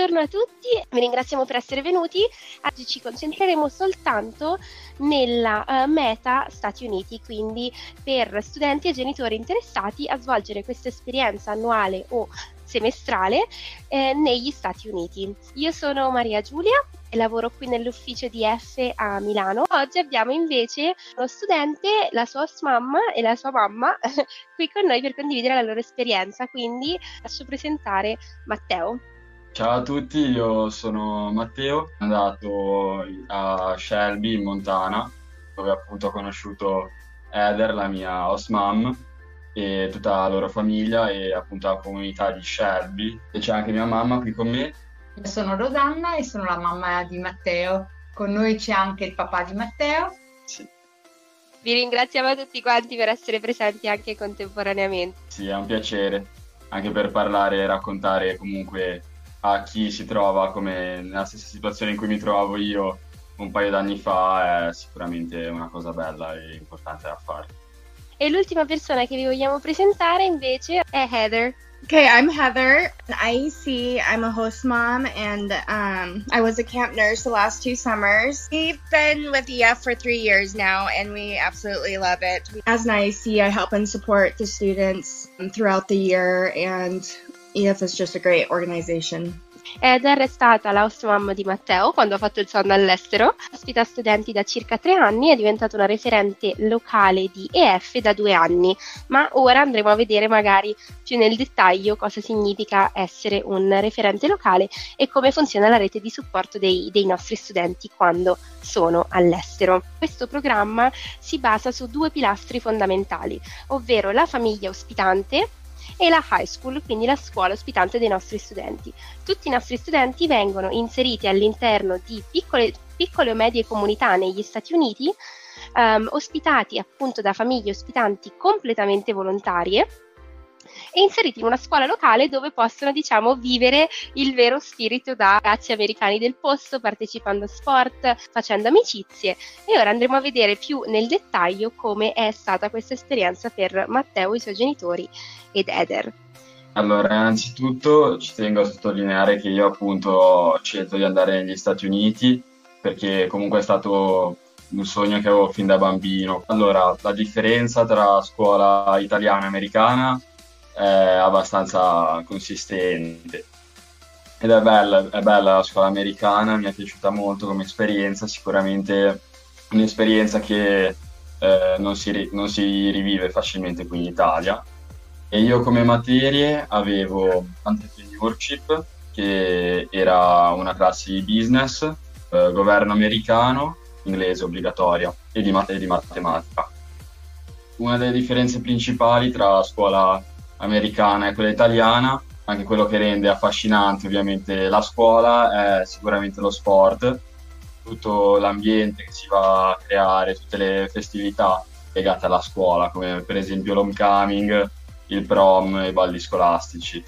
Buongiorno a tutti, vi ringraziamo per essere venuti. Oggi ci concentreremo soltanto nella uh, meta Stati Uniti, quindi per studenti e genitori interessati a svolgere questa esperienza annuale o semestrale eh, negli Stati Uniti. Io sono Maria Giulia e lavoro qui nell'ufficio di F a Milano. Oggi abbiamo invece uno studente, la sua host mamma e la sua mamma qui con noi per condividere la loro esperienza, quindi lascio presentare Matteo. Ciao a tutti, io sono Matteo, sono andato a Shelby in Montana, dove appunto ho conosciuto Heather, la mia host mom, e tutta la loro famiglia e appunto la comunità di Shelby. E c'è anche mia mamma qui con me. Io sono Rosanna e sono la mamma di Matteo. Con noi c'è anche il papà di Matteo. Sì. Vi ringraziamo tutti quanti per essere presenti anche contemporaneamente. Sì, è un piacere, anche per parlare e raccontare comunque a chi si trova come nella stessa situazione in cui mi trovavo io un paio d'anni fa è sicuramente una cosa bella e importante da fare. E l'ultima persona che vi vogliamo presentare invece è Heather. Okay, I'm Heather, an IEC. I'm a host mom, and um, I was a camp nurse the last two summers. We've been with EF for three years now, and we absolutely love it. As an IEC, I help and support the students throughout the year, and EF is just a great organization. Eder è stata la host mom di Matteo quando ha fatto il sonno all'estero, ospita studenti da circa tre anni, è diventata una referente locale di EF da due anni, ma ora andremo a vedere magari più nel dettaglio cosa significa essere un referente locale e come funziona la rete di supporto dei, dei nostri studenti quando sono all'estero. Questo programma si basa su due pilastri fondamentali, ovvero la famiglia ospitante, e la high school, quindi la scuola ospitante dei nostri studenti. Tutti i nostri studenti vengono inseriti all'interno di piccole, piccole o medie comunità negli Stati Uniti, um, ospitati appunto da famiglie ospitanti completamente volontarie e inseriti in una scuola locale dove possono, diciamo, vivere il vero spirito da ragazzi americani del posto, partecipando a sport, facendo amicizie. E ora andremo a vedere più nel dettaglio come è stata questa esperienza per Matteo, i suoi genitori ed Eder. Allora, innanzitutto ci tengo a sottolineare che io appunto ho scelto di andare negli Stati Uniti perché comunque è stato un sogno che avevo fin da bambino. Allora, la differenza tra scuola italiana e americana è abbastanza consistente. Ed è bella, è bella la scuola americana, mi è piaciuta molto come esperienza, sicuramente un'esperienza che eh, non, si, non si rivive facilmente qui in Italia. E io come materie avevo entrepreneurship, che era una classe di business, eh, governo americano, inglese obbligatoria e di, mat- e di matematica. Una delle differenze principali tra scuola americana e quella italiana. Anche quello che rende affascinante ovviamente la scuola è sicuramente lo sport, tutto l'ambiente che si va a creare, tutte le festività legate alla scuola, come per esempio l'homecoming, il prom e i balli scolastici.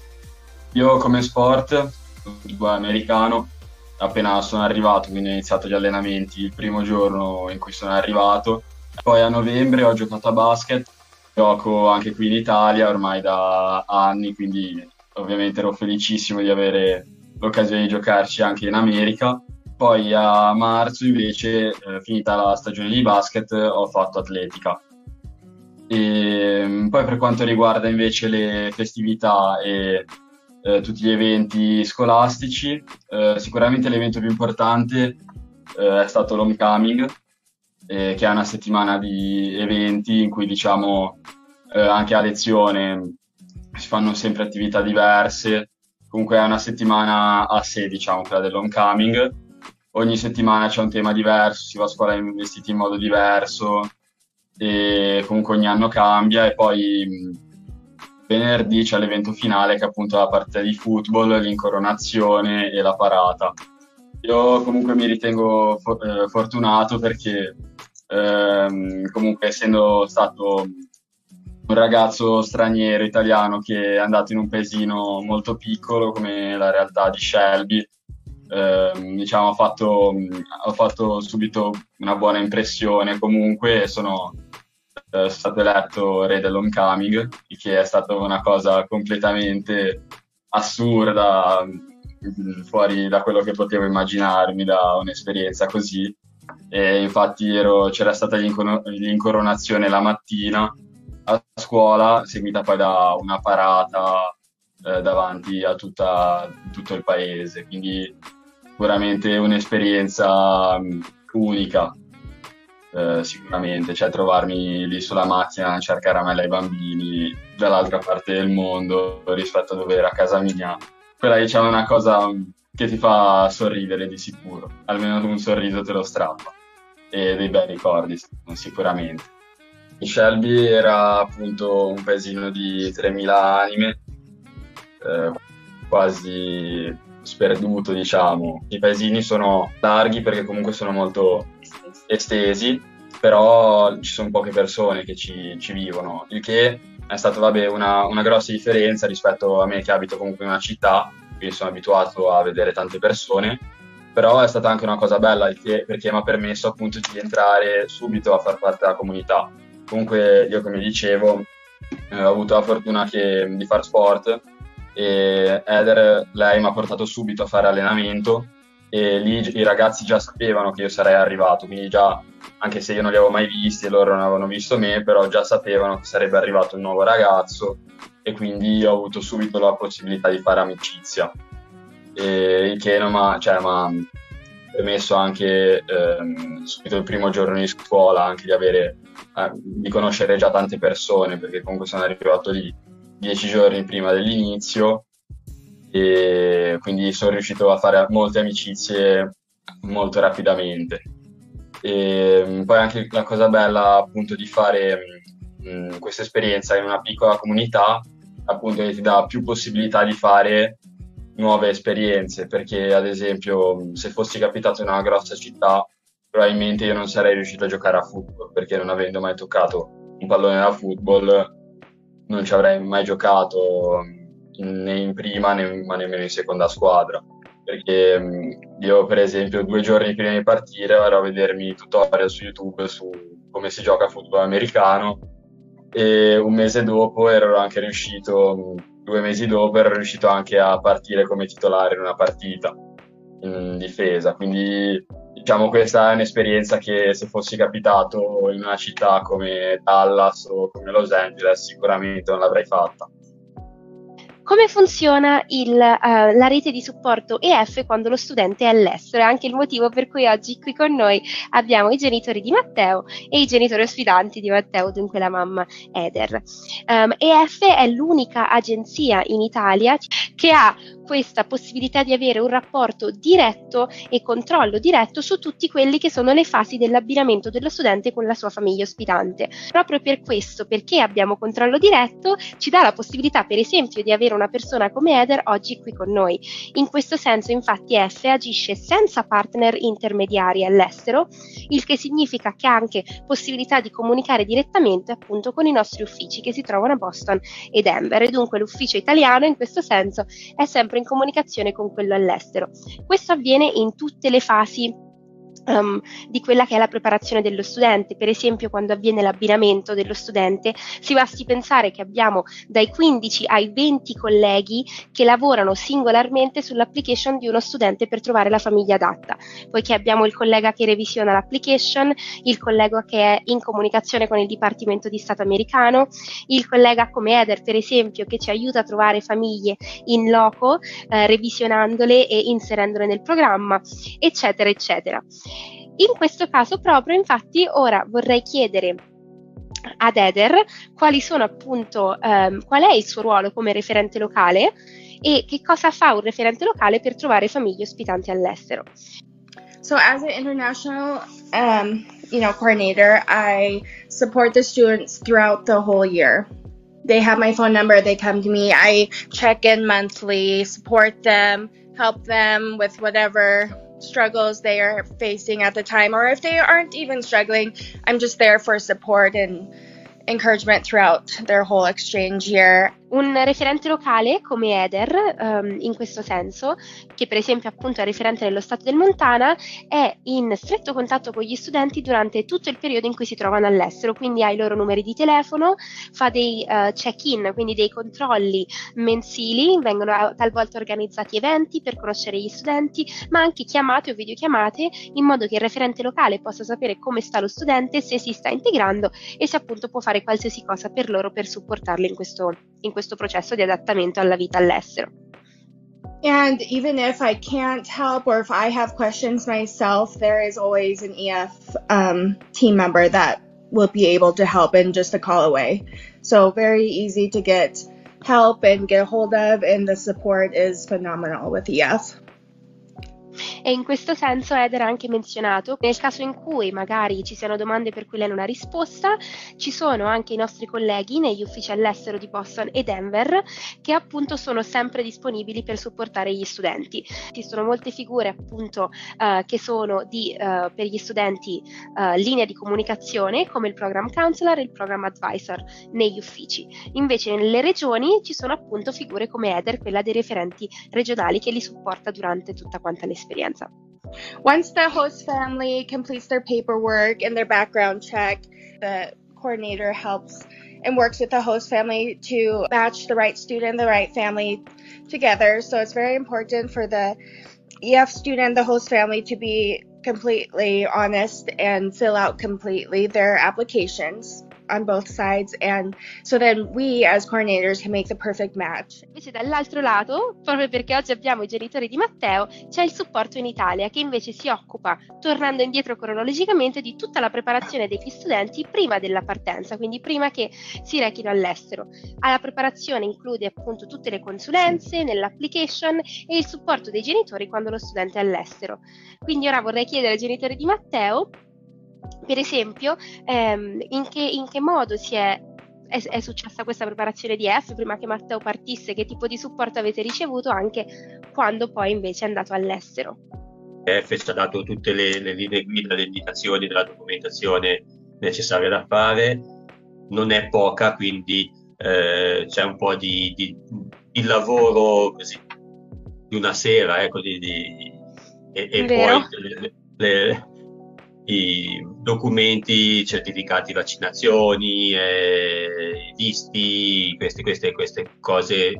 Io come sport, football americano, appena sono arrivato, quindi ho iniziato gli allenamenti il primo giorno in cui sono arrivato. Poi a novembre ho giocato a basket Gioco anche qui in Italia ormai da anni, quindi ovviamente ero felicissimo di avere l'occasione di giocarci anche in America. Poi a marzo invece, eh, finita la stagione di basket, ho fatto atletica. E mm, poi per quanto riguarda invece le festività e eh, tutti gli eventi scolastici, eh, sicuramente l'evento più importante eh, è stato l'homecoming, eh, che è una settimana di eventi in cui diciamo eh, anche a lezione si fanno sempre attività diverse. Comunque è una settimana a sé, diciamo, quella dell'homecoming. Ogni settimana c'è un tema diverso, si va a scuola vestiti in modo diverso e comunque ogni anno cambia e poi venerdì c'è l'evento finale che è appunto la partita di football, l'incoronazione e la parata. Io comunque mi ritengo for- eh, fortunato perché ehm, comunque essendo stato un ragazzo straniero italiano che è andato in un paesino molto piccolo come la realtà di Shelby, ehm, diciamo ho fatto, ho fatto subito una buona impressione. Comunque sono eh, stato eletto re dell'homecoming, che è stata una cosa completamente assurda fuori da quello che potevo immaginarmi da un'esperienza così. E infatti ero, c'era stata l'incoronazione la mattina a scuola, seguita poi da una parata eh, davanti a tutta, tutto il paese. Quindi sicuramente un'esperienza unica, eh, sicuramente, cioè trovarmi lì sulla macchina a cercare caramelle ai bambini dall'altra parte del mondo rispetto a dove era casa mia. Quella diciamo è una cosa che ti fa sorridere di sicuro, almeno un sorriso te lo strappa e dei bei ricordi sicuramente. Shelby era appunto un paesino di 3.000 anime, eh, quasi sperduto, diciamo. I paesini sono larghi perché comunque sono molto estesi, però ci sono poche persone che ci, ci vivono, il che è stato vabbè, una, una, grossa differenza rispetto a me che abito comunque in una città, quindi sono abituato a vedere tante persone, però è stata anche una cosa bella che, perché mi ha permesso appunto di entrare subito a far parte della comunità. Comunque io come dicevo eh, ho avuto la fortuna che, di far sport e Eder, lei mi ha portato subito a fare allenamento e lì i ragazzi già sapevano che io sarei arrivato, quindi già, anche se io non li avevo mai visti e loro non avevano visto me, però già sapevano che sarebbe arrivato un nuovo ragazzo e quindi ho avuto subito la possibilità di fare amicizia. E il che non mi cioè, ha permesso anche ehm, subito il primo giorno di scuola anche di avere eh, di conoscere già tante persone perché comunque sono arrivato lì dieci giorni prima dell'inizio e quindi sono riuscito a fare molte amicizie molto rapidamente. E mm, poi anche la cosa bella appunto di fare mh, mm, questa esperienza in una piccola comunità appunto ti dà più possibilità di fare nuove esperienze perché ad esempio se fossi capitato in una grossa città probabilmente io non sarei riuscito a giocare a football perché non avendo mai toccato un pallone da football non ci avrei mai giocato né in prima né, ma nemmeno in seconda squadra perché mm, io per esempio due giorni prima di partire ero a vedermi tutorial su YouTube su come si gioca a football americano e un mese dopo ero anche riuscito, due mesi dopo ero riuscito anche a partire come titolare in una partita in difesa, quindi diciamo questa è un'esperienza che se fossi capitato in una città come Dallas o come Los Angeles sicuramente non l'avrei fatta. Come funziona il, uh, la rete di supporto EF quando lo studente è all'estero? È anche il motivo per cui oggi qui con noi abbiamo i genitori di Matteo e i genitori ospitanti di Matteo, dunque la mamma Eder. Um, EF è l'unica agenzia in Italia che ha questa possibilità di avere un rapporto diretto e controllo diretto su tutti quelli che sono le fasi dell'abbinamento dello studente con la sua famiglia ospitante. Proprio per questo, perché abbiamo controllo diretto, ci dà la possibilità, per esempio, di avere una persona come Eder oggi qui con noi. In questo senso, infatti, F agisce senza partner intermediari all'estero, il che significa che ha anche possibilità di comunicare direttamente appunto con i nostri uffici che si trovano a Boston e Denver e dunque l'ufficio italiano in questo senso è sempre sempre in comunicazione con quello all'estero. Questo avviene in tutte le fasi um, di quella che è la preparazione dello studente. Per esempio, quando avviene l'abbinamento dello studente, si basti pensare che abbiamo dai 15 ai 20 colleghi che lavorano singolarmente sull'application di uno studente per trovare la famiglia adatta, poiché abbiamo il collega che revisiona l'application, il collega che è in comunicazione con il Dipartimento di Stato americano, il collega come Eder, per esempio, che ci aiuta a trovare famiglie in loco, eh, revisionandole e inserendole nel programma, eccetera, eccetera. In questo caso proprio, infatti, ora vorrei chiedere ad Eder quali sono appunto, um, qual è il suo ruolo come referente locale e che cosa fa un referente locale per trovare famiglie ospitanti all'estero. So as an international um, you know, coordinator, I support the students throughout the whole year. They have my phone number, they come to me, I check in monthly, support them, help them with whatever struggles they are facing at the time, or if they aren't even struggling, I'm just there for support and encouragement throughout their whole exchange year. Un referente locale come Eder, um, in questo senso, che per esempio appunto è referente nello Stato del Montana, è in stretto contatto con gli studenti durante tutto il periodo in cui si trovano all'estero, quindi ha i loro numeri di telefono, fa dei uh, check-in, quindi dei controlli mensili, vengono talvolta organizzati eventi per conoscere gli studenti, ma anche chiamate o videochiamate in modo che il referente locale possa sapere come sta lo studente, se si sta integrando e se appunto può fare qualsiasi cosa per loro per supportarli in questo, in questo processo di adattamento alla vita all'estero. And even if I can't help or if I have questions myself, there is always an EF um, team member that will be able to help in just a call away. So very easy to get help and get a hold of, and the support is phenomenal with EF. E in questo senso Eder ha anche menzionato nel caso in cui magari ci siano domande per cui lei non ha risposta, ci sono anche i nostri colleghi negli uffici all'estero di Boston e Denver che appunto sono sempre disponibili per supportare gli studenti. Ci sono molte figure appunto uh, che sono di, uh, per gli studenti uh, linea di comunicazione come il program counselor e il program advisor negli uffici. Invece nelle regioni ci sono appunto figure come Eder, quella dei referenti regionali che li supporta durante tutta quanta l'esperienza. Once the host family completes their paperwork and their background check, the coordinator helps and works with the host family to match the right student, the right family together. So it's very important for the EF student, the host family to be completely honest and fill out completely their applications. On both sides and so then we as coordinators can make the perfect match. Invece dall'altro lato, proprio perché oggi abbiamo i genitori di Matteo, c'è il supporto in Italia che invece si occupa, tornando indietro cronologicamente, di tutta la preparazione degli studenti prima della partenza, quindi prima che si rechino all'estero. Alla preparazione include appunto tutte le consulenze nell'application e il supporto dei genitori quando lo studente è all'estero. Quindi ora vorrei chiedere ai genitori di Matteo per esempio, ehm, in, che, in, che, modo si è, è, successa questa preparazione di F prima che Matteo partisse? Che tipo di supporto avete ricevuto anche quando poi invece è andato all'estero? F ci ha dato tutte le, le linee guida, le indicazioni della documentazione necessaria da fare, non è poca, quindi eh, c'è un po' di, di, di, lavoro così, di una sera, ecco, di, e, e poi le, le, i documenti, certificati vaccinazioni, eh, visti, queste, queste, queste cose.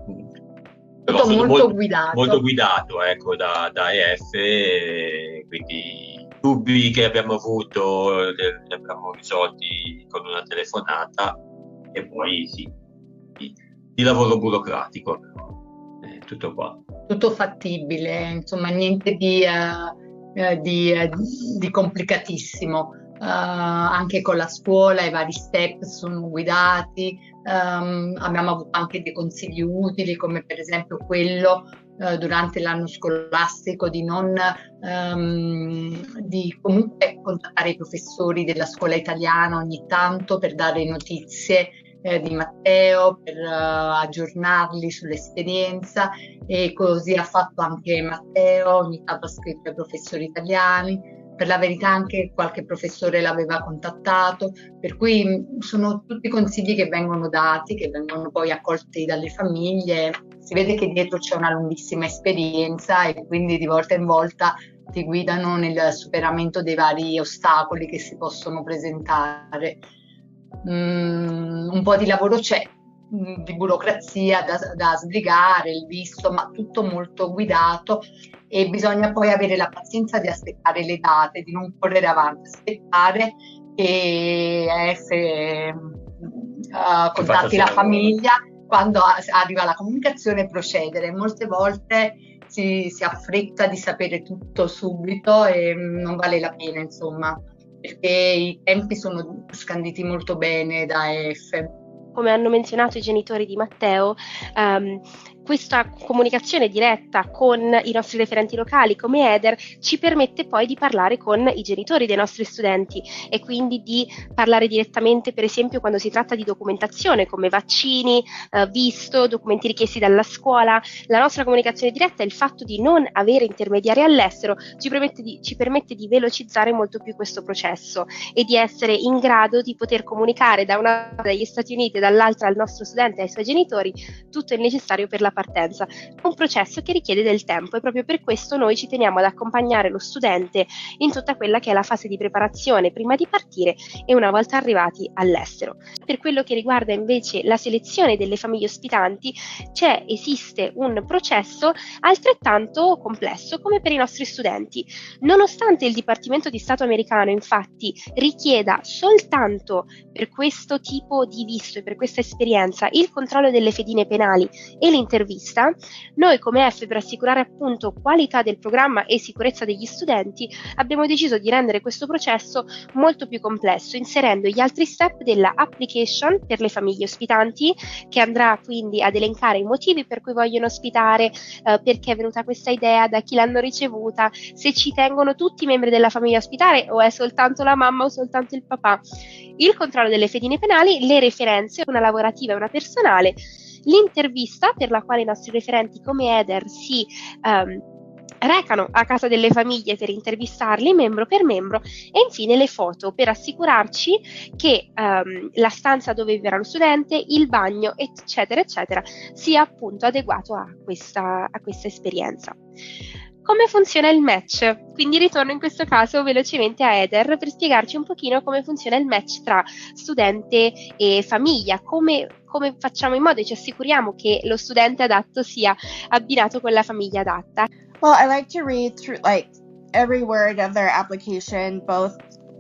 Tutto molto, molto, guidato. Molto guidato ecco, da, da EF, quindi dubbi che abbiamo avuto li abbiamo risolti con una telefonata e poi sì, di, di lavoro burocratico, però, eh, tutto qua. Tutto fattibile, insomma, niente di... Uh eh, di, eh, di, complicatissimo. Uh, anche con la scuola i vari step sono guidati, um, abbiamo avuto anche dei consigli utili come per esempio quello uh, durante l'anno scolastico di non um, di comunque contattare i professori della scuola italiana ogni tanto per dare notizie eh, di Matteo per uh, aggiornarli sull'esperienza e così ha fatto anche Matteo, ogni tanto ha scritto ai professori italiani. Per la verità anche qualche professore l'aveva contattato, per cui sono tutti consigli che vengono dati, che vengono poi accolti dalle famiglie. Si vede che dietro c'è una lunghissima esperienza e quindi di volta in volta ti guidano nel superamento dei vari ostacoli che si possono presentare mm, un po' di lavoro c'è, mm, di burocrazia da, da sbrigare, il visto, ma tutto molto guidato e bisogna poi avere la pazienza di aspettare le date, di non correre avanti, aspettare che EF uh, contatti la famiglia quando arriva la comunicazione e procedere. Molte volte si, si affretta di sapere tutto subito e non vale la pena, insomma perché i tempi sono scanditi molto bene da EF. Come hanno menzionato i genitori di Matteo, um, questa comunicazione diretta con i nostri referenti locali come Eder ci permette poi di parlare con i genitori dei nostri studenti e quindi di parlare direttamente per esempio quando si tratta di documentazione come vaccini, eh, visto, documenti richiesti dalla scuola. La nostra comunicazione diretta e il fatto di non avere intermediari all'estero ci permette di, ci permette di velocizzare molto più questo processo e di essere in grado di poter comunicare da una dagli Stati Uniti e dall'altra al nostro studente e ai suoi genitori tutto il necessario per la partenza. Un processo che richiede del tempo e proprio per questo noi ci teniamo ad accompagnare lo studente in tutta quella che è la fase di preparazione prima di partire e una volta arrivati all'estero. Per quello che riguarda invece la selezione delle famiglie ospitanti, c'è, esiste un processo altrettanto complesso come per i nostri studenti. Nonostante il Dipartimento di Stato americano infatti richieda soltanto per questo tipo di visto e per questa esperienza il controllo delle fedine penali e l'intervista, noi come F per assicurare appunto qualità del programma e sicurezza degli studenti abbiamo deciso di rendere questo processo molto più complesso inserendo gli altri step della application per le famiglie ospitanti che andrà quindi ad elencare i motivi per cui vogliono ospitare, eh, perché è venuta questa idea, da chi l'hanno ricevuta, se ci tengono tutti i membri della famiglia a ospitare o è soltanto la mamma o soltanto il papà. Il controllo delle fedine penali, le referenze, una lavorativa e una personale, l'intervista per la quale i nostri referenti come Eder si um, recano a casa delle famiglie per intervistarli membro per membro e infine le foto per assicurarci che um, la stanza dove vivrà lo studente, il bagno, eccetera, eccetera, sia appunto adeguato a questa, a questa esperienza. Come funziona il match? Quindi ritorno in questo caso velocemente a Eder per spiegarci un pochino come funziona il match tra studente e famiglia, come, come facciamo in modo e ci assicuriamo che lo studente adatto sia abbinato con la famiglia adatta. Well, I like to read through like every word of their application, both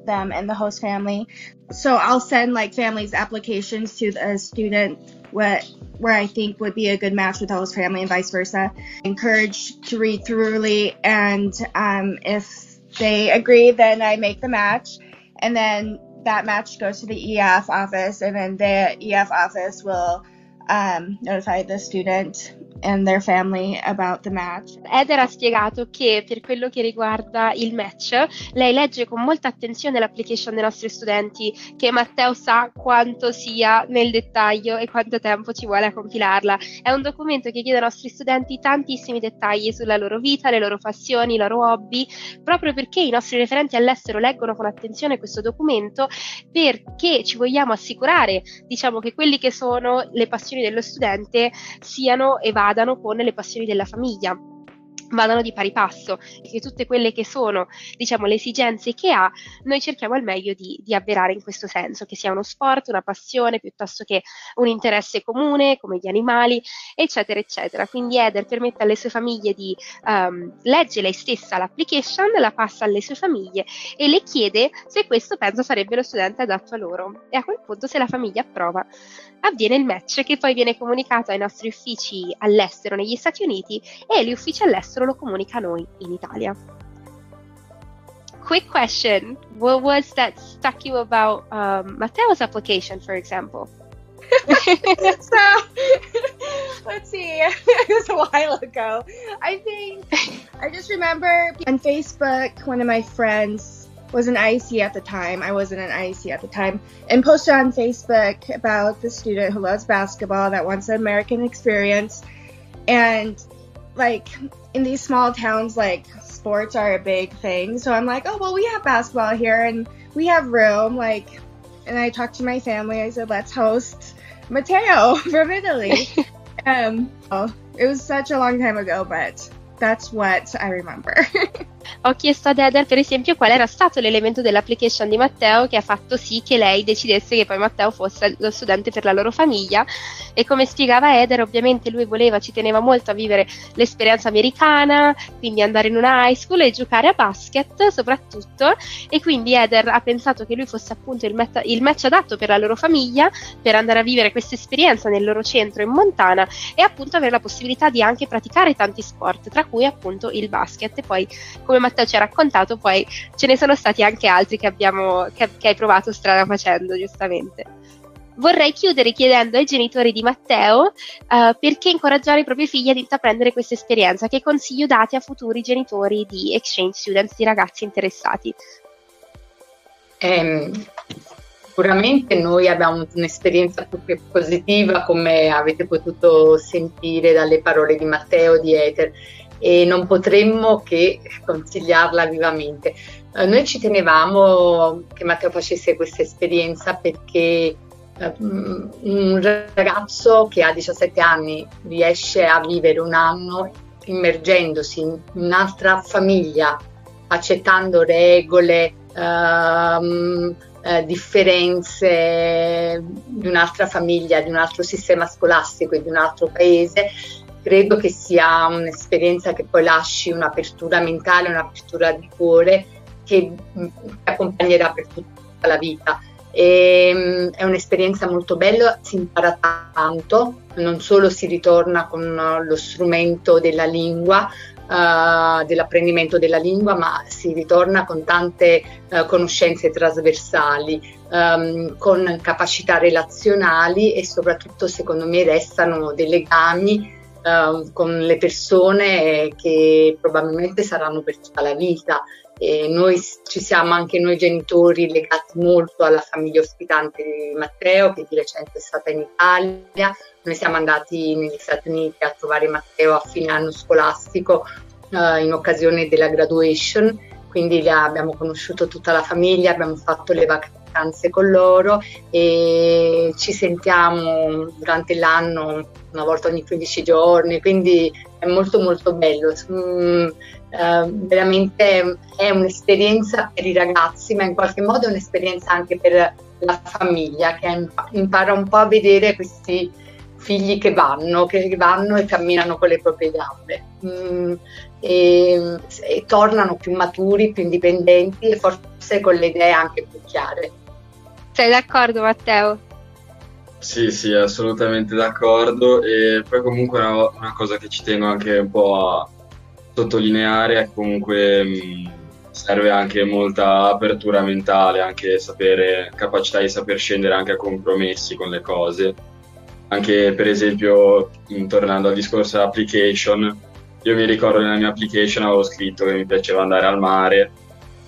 them and the host family. So I'll send like families applications to the student what where I think would be a good match with the host family and vice versa. Encourage to read thoroughly and um, if they agree then I make the match and then that match goes to the EF office and then the EF office will um, notify the student and their family about the match. Eder ha spiegato che per quello che riguarda il match, lei legge con molta attenzione l'application dei nostri studenti, che Matteo sa quanto sia nel dettaglio e quanto tempo ci vuole a compilarla. È un documento che chiede ai nostri studenti tantissimi dettagli sulla loro vita, le loro passioni, i loro hobby, proprio perché i nostri referenti all'estero leggono con attenzione questo documento, perché ci vogliamo assicurare, diciamo, che quelli che sono le passioni dello studente siano e vadano vadano con le passioni della famiglia vadano di pari passo e che tutte quelle che sono diciamo le esigenze che ha noi cerchiamo al meglio di, di, avverare in questo senso che sia uno sport, una passione piuttosto che un interesse comune come gli animali eccetera eccetera. Quindi Eder permette alle sue famiglie di um, leggere lei stessa l'application la passa alle sue famiglie e le chiede se questo pensa sarebbe lo studente adatto a loro. E a quel punto se la famiglia approva avviene il match che poi viene comunicato ai nostri uffici all'estero negli Stati Uniti e gli uffici all'estero lo comunica a noi in Italia. Quick question: What was that stuck you about um, Matteo's application, for example? so let's see. It was a while ago. I think i just remember on facebook one of my friends was an IEC at the time. I wasn't an IEC at the time. And posted on facebook about the student who loves basketball that wants an american experience. And like in these small towns, like sports are a big thing. So I'm like, oh, well, we have basketball here and we have room. Like, and I talked to my family. I said, let's host Matteo from Italy. um, oh, it was such a long time ago, but that's what I remember. Ho chiesto ad Eder, per esempio, qual era stato l'elemento dell'application di Matteo che ha fatto sì che lei decidesse che poi Matteo fosse lo studente per la loro famiglia. E come spiegava Eder, ovviamente lui voleva, ci teneva molto a vivere l'esperienza americana, quindi andare in una high school e giocare a basket soprattutto. E quindi Eder ha pensato che lui fosse appunto il, met- il match adatto per la loro famiglia, per andare a vivere questa esperienza nel loro centro in Montana e appunto avere la possibilità di anche praticare tanti sport, tra cui appunto il basket. E poi, come Matteo ci ha raccontato, poi ce ne sono stati anche altri che, abbiamo, che, che hai provato strada facendo, giustamente. vorrei chiudere chiedendo ai genitori di Matteo uh, perché incoraggiare i propri figli ad intraprendere questa esperienza, che consiglio date a futuri genitori di exchange students, di ragazzi interessati? Eh, sicuramente noi abbiamo un'esperienza più positiva, come avete potuto sentire dalle parole di Matteo di Ether, e non potremmo che consigliarla vivamente. Eh, noi ci tenevamo che Matteo facesse questa esperienza perché eh, un ragazzo che ha 17 anni riesce a vivere un anno immergendosi in un'altra famiglia, accettando regole, ehm, eh, differenze di un'altra famiglia, di un altro sistema scolastico e di un altro paese, credo che sia un'esperienza che poi lasci un'apertura mentale, un'apertura di cuore che mm, accompagnerà per tutta la vita. E, ehm, è un'esperienza molto bella, si impara tanto, non solo si ritorna con lo strumento della lingua, uh, dell'apprendimento della lingua, ma si ritorna con tante uh, conoscenze trasversali, um, con capacità relazionali e soprattutto secondo me restano dei legami uh, con le persone che probabilmente saranno per tutta la vita. E noi ci siamo anche noi genitori legati molto alla famiglia ospitante di Matteo che di recente è stata in Italia. Noi siamo andati negli Stati Uniti a trovare Matteo a fine anno scolastico uh, in occasione della graduation, quindi abbiamo conosciuto tutta la famiglia, abbiamo fatto le vacanze con loro e ci sentiamo durante l'anno una volta ogni 15 giorni, quindi è molto molto bello. Mm, eh, veramente è un'esperienza per i ragazzi, ma in qualche modo è un'esperienza anche per la famiglia che impara un po' a vedere questi figli che vanno, che vanno e camminano con le proprie gambe mm, e, e tornano più maturi, più indipendenti e forse con le idee anche più chiare. Sei d'accordo Matteo? Sì, sì, assolutamente d'accordo e poi comunque una, una cosa che ci tengo anche un po' a sottolineare è comunque mh, serve anche molta apertura mentale, anche sapere, capacità di saper scendere anche a compromessi con le cose. Anche per esempio, tornando al discorso dell'application, io mi ricordo nella mia application avevo scritto che mi piaceva andare al mare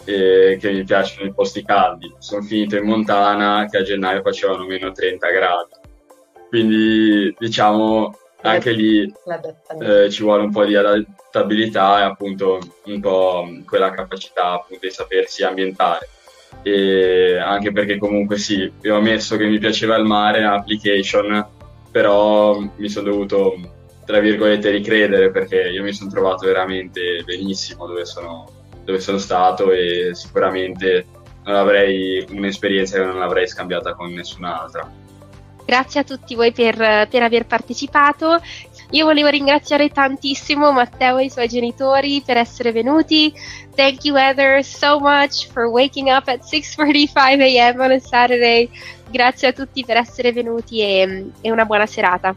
e che mi piacciono i posti caldi. Sono finito in Montana che a gennaio facevano meno 30 gradi. Quindi diciamo anche lì eh, ci vuole un po' di adattabilità e appunto un po' quella capacità appunto di sapersi ambientare. E anche perché comunque sì, io ho messo che mi piaceva il mare nell'application, però mi sono dovuto tra virgolette ricredere perché io mi sono trovato veramente benissimo dove sono dove sono stato e sicuramente non avrei un'esperienza che non avrei scambiata con nessun'altra. Grazie a tutti voi per, per aver partecipato. Io volevo ringraziare tantissimo Matteo e i suoi genitori per essere venuti. Thank you Heather so much for waking up at 6:45 a.m. on a Saturday. Grazie a tutti per essere venuti e, e una buona serata.